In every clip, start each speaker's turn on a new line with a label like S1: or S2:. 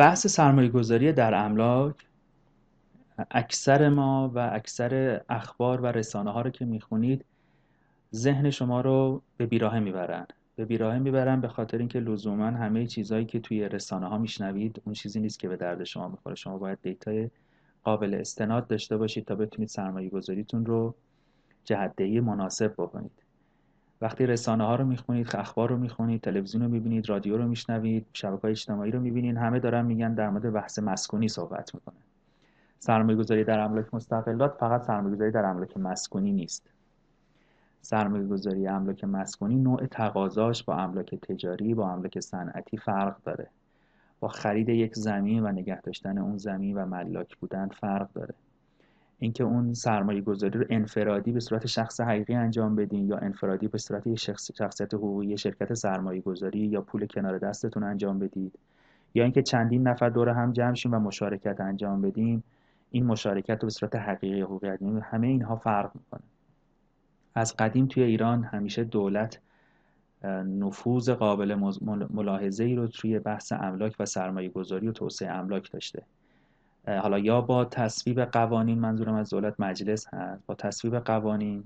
S1: بحث سرمایه گذاری در املاک اکثر ما و اکثر اخبار و رسانه ها رو که می‌خونید ذهن شما رو به بیراهه می‌برن. به بیراهه می‌برن به خاطر اینکه لزوما همه چیزهایی که توی رسانه ها میشنوید اون چیزی نیست که به درد شما می‌خوره. شما باید دیتای قابل استناد داشته باشید تا بتونید سرمایه گذاریتون رو جهدهی مناسب بکنید. وقتی رسانه ها رو می‌خونید اخبار رو می‌خونید تلویزیون رو می‌بینید رادیو رو میشنوید شبکه های اجتماعی رو می‌بینید همه دارن میگن در مورد بحث مسکونی صحبت می‌کنه سرمایه گذاری در املاک مستقلات فقط سرمایه گذاری در املاک مسکونی نیست. سرمایه گذاری املاک مسکونی نوع تقاضاش با املاک تجاری با املاک صنعتی فرق داره. با خرید یک زمین و نگه داشتن اون زمین و ملاک بودن فرق داره. اینکه اون سرمایه گذاری رو انفرادی به صورت شخص حقیقی انجام بدین یا انفرادی به صورت شخص، شخصیت حقوقی شرکت سرمایه گذاری یا پول کنار دستتون انجام بدید. یا اینکه چندین نفر دور هم جمع شیم و مشارکت انجام بدیم. این مشارکت رو به صورت حقیقی حقوقی همه اینها فرق می‌کنه. از قدیم توی ایران همیشه دولت نفوذ قابل ملاحظه ای رو توی بحث املاک و سرمایه گذاری و توسعه املاک داشته. حالا یا با تصویب قوانین منظورم از دولت مجلس هست با تصویب قوانین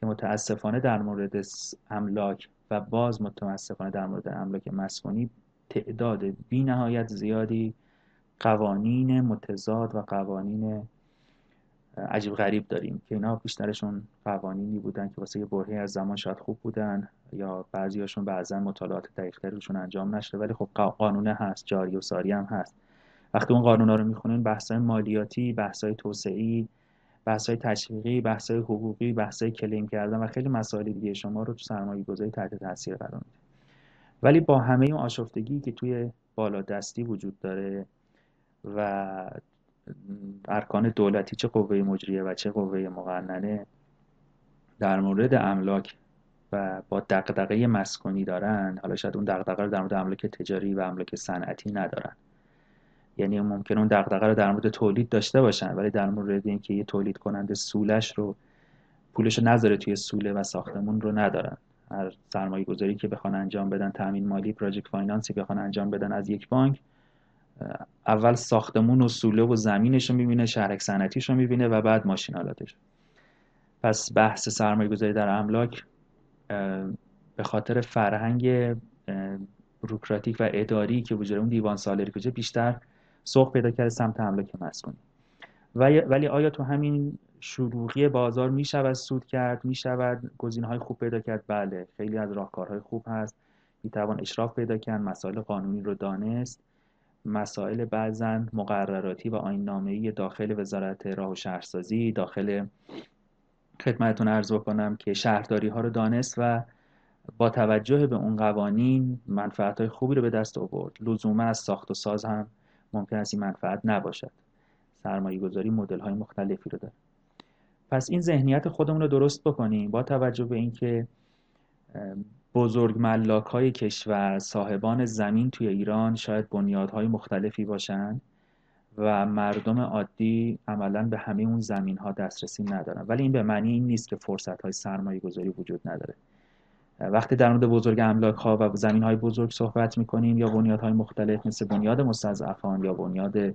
S1: که متاسفانه در مورد املاک و باز متاسفانه در مورد املاک مسکونی تعداد بی نهایت زیادی قوانین متضاد و قوانین عجیب غریب داریم که اینا بیشترشون قوانینی بودن که واسه یه برهه از زمان شاید خوب بودن یا بعضیاشون بعضا مطالعات دقیقتری روشون انجام نشده ولی خب قانونه هست جاری و ساری هم هست. وقتی اون قانونا رو می‌خونین بحثای مالیاتی بحثای توسعی بحثای تشویقی بحثای حقوقی بحثای کلیم کردن و خیلی مسائل دیگه شما رو تو سرمایه گذاری تحت تاثیر قرار میده. ولی با همه اون آشفتگی که توی بالادستی وجود داره و ارکان دولتی چه قوه مجریه و چه قوه مقننه در مورد املاک و با دقدقه مسکونی دارن حالا شاید اون دقدقه رو در مورد املاک تجاری و املاک صنعتی ندارن. یعنی ممکن اون دقدقه رو در مورد تولید داشته باشن ولی در مورد اینکه یه تولید کننده سولش رو پولش رو نذاره توی سوله و ساختمون رو ندارن. هر سرمایه گذاری که بخوان انجام بدن تامین مالی پراجکت فاینانسی بخوان انجام بدن از یک بانک اول ساختمون و سوله و زمینش رو می‌بینه شهرک صنعتیش رو می‌بینه و بعد ماشینالاتش پس بحث سرمایه گذاری در املاک به خاطر فرهنگ بروکراتیک و اداری که وجود اون دیوان سالاری کجا بیشتر سوق پیدا کرده سمت املاک مسکونی ولی آیا تو همین شروعی بازار می‌شود سود کرد؟ می‌شود؟ گزینه های خوب پیدا کرد؟ بله. خیلی از راهکارهای خوب هست. می‌توان اشراف پیدا کرد. مسائل قانونی رو دانست. مسائل بعضا مقرراتی و آینامه‌ای داخل وزارت راه و شهرسازی داخل خدمتتون عرض بکنم که شهرداری ها رو دانست و با توجه به اون قوانین منفعت های خوبی رو به دست آورد. لزوما از ساخت و ساز هم ممکن است این منفعت نباشد. سرمایه گذاری مدل های مختلفی رو داره. پس این ذهنیت خودمون رو درست بکنیم. با توجه به اینکه بزرگ ملاک های کشور صاحبان زمین توی ایران شاید بنیادهای مختلفی باشن و مردم عادی عملا به همه اون زمین ها دسترسی ندارن. ولی این به معنی این نیست که فرصت های سرمایه گذاری وجود نداره. وقتی در مورد بزرگ املاک ها و زمین های بزرگ صحبت می کنیم یا بنیاد های مختلف مثل بنیاد مستضعفان یا بنیاد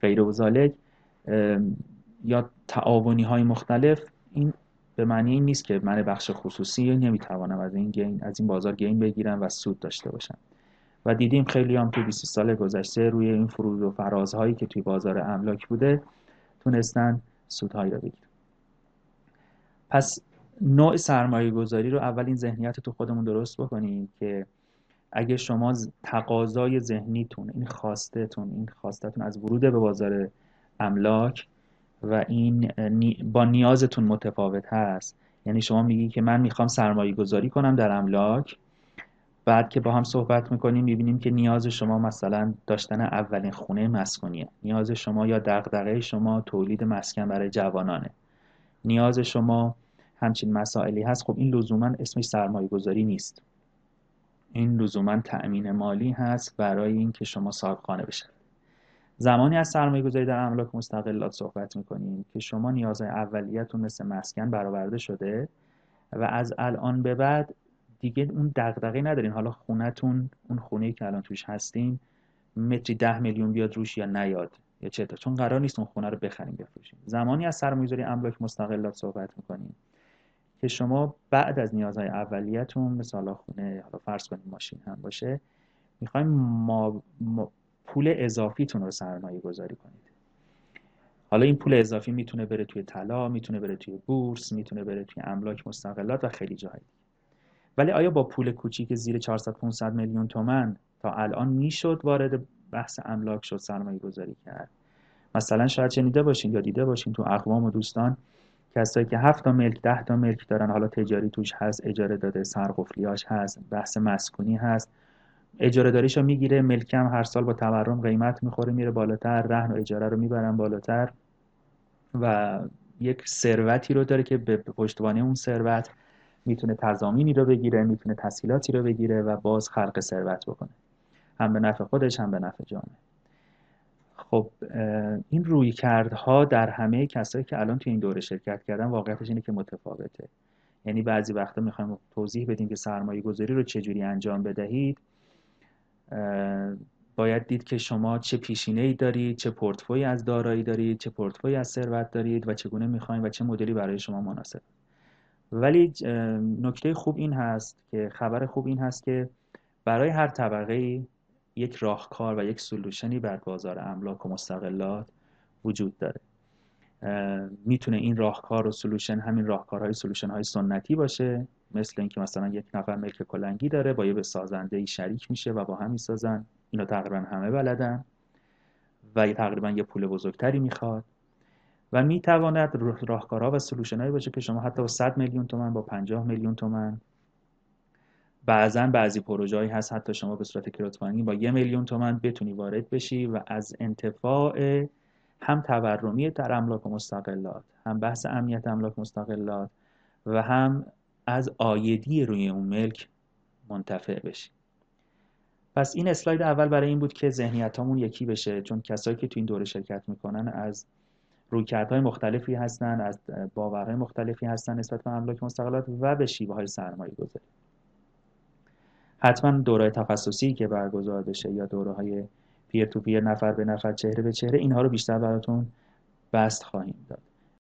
S1: غیر و یا تعاونی های مختلف این به معنی این نیست که من بخش خصوصی نمی‌توانم از این گین از این بازار گین بگیرم و سود داشته باشم. و دیدیم خیلی هم تو 20 سال گذشته روی این فرود و فرازهایی که توی بازار املاک بوده تونستن سودهایی رو بگیرن. پس نوع سرمایه گذاری رو اول این ذهنیت تو خودمون درست بکنیم که اگه شما تقاضای ذهنیتون این خواستتون این خواستتون از ورود به بازار املاک و این با نیازتون متفاوت هست. یعنی شما میگی که من می‌خوام سرمایه گذاری کنم در املاک بعد که با هم صحبت می‌کنیم می‌بینیم که نیاز شما مثلا داشتن اولین خونه مسکونیه. نیاز شما یا دغدغه شما تولید مسکن برای جوانانه. نیاز شما همچین مسائلی هست خب این لزوما اسمش سرمایه گذاری نیست. این لزوما تأمین مالی هست برای اینکه شما صاحب خانه بشید. زمانی از سرمایه گذاری در املاک مستقلات صحبت می‌کنیم که شما نیازهای اولیتون مثل مسکن برآورده شده و از الان به بعد دیگه اون دغدغه ندارین. حالا خونتون اون خونه که الان توش هستین متری ده میلیون بیاد روش یا نیاد یا چه چون قرار نیست اون خونه رو بخریم بفروشیم. زمانی از سرمایه‌گذاری املاک مستقلات صحبت می‌کنیم که شما بعد از نیازهای اولیتون مثلا خونه حالا فرض کنیم ماشین هم باشه می‌خوایم ما, پول اضافیتون رو سرمایه گذاری کنید. حالا این پول اضافی می‌تونه بره توی طلا می‌تونه بره توی بورس می‌تونه بره توی املاک مستقلات و خیلی جایی ولی آیا با پول کوچیک زیر 400 500 میلیون تومن تا الان می‌شد وارد بحث املاک شد سرمایه گذاری کرد؟ مثلا شاید شنیده باشین یا دیده باشین تو اقوام و دوستان کسایی که 7 تا ملک 10 تا ملک دارن حالا تجاری توش هست اجاره داده سرقفلیاش هست بحث مسکونی هست. اجاره داریشو می‌گیره ملکم هر سال با تورم قیمت می‌خوره میره بالاتر رهن و اجاره رو می‌برن بالاتر. و یک ثروتی رو داره که به پشتوانه اون ثروت می‌تونه تضامینی رو بگیره می‌تونه تسهیلاتی رو بگیره و باز خلق ثروت بکنه. هم به نفع خودش هم به نفع جامعه. خب این روی کردها در همه کسایی که الان تو این دوره شرکت کردن واقعیتش اینه که متفاوته. یعنی بعضی وقتا می‌خوایم توضیح بدیم که سرمایه گذاری رو چجوری انجام بدهید. باید دید که شما چه پیشینه ای دارید چه پورتفوی از دارایی دارید چه پورتفوی از ثروت دارید و چگونه می‌خواین و چه مدلی برای شما مناسب. ولی نکته خوب این هست که خبر خوب این هست که برای هر طبقه یک راهکار و یک سلوشنی بر بازار املاک و مستقلات وجود داره. می‌تونه این راهکار و solution همین راهکارهای solution های سنتی باشه مثل اینکه مثلا یک نفر ملک کلنگی داره با یه سازنده ای شریک میشه و با هم می‌سازن. اینا تقریبا همه بلدن و تقریبا یه پول بزرگتری می‌خواد. و می‌تواند راهکارها و solution باشه که شما حتی با 100 میلیون تومن با 50 میلیون تومن بعضا بعضی پروژه‌ای هست حتی شما به صورت crowdfunding با یه میلیون تومن بتونی وارد بشی و از انتفاع هم تورمی در املاک مستقلات هم بحث امنیت املاک مستقلات و هم از آیدی روی اون ملک منتفع بشی. پس این اسلاید اول برای این بود که ذهنیت همون یکی بشه چون کسایی که تو این دوره شرکت می‌کنن از رویکردهای مختلفی هستن از باورهای مختلفی هستن نسبت به املاک مستقلات و به شیوه های سرمایه گذاری حتما دوره تخصصی که برگزار بشه یا دوره های پیر تو پیر نفر به نفر چهره به چهره اینها رو بیشتر براتون بست خواهیم داد.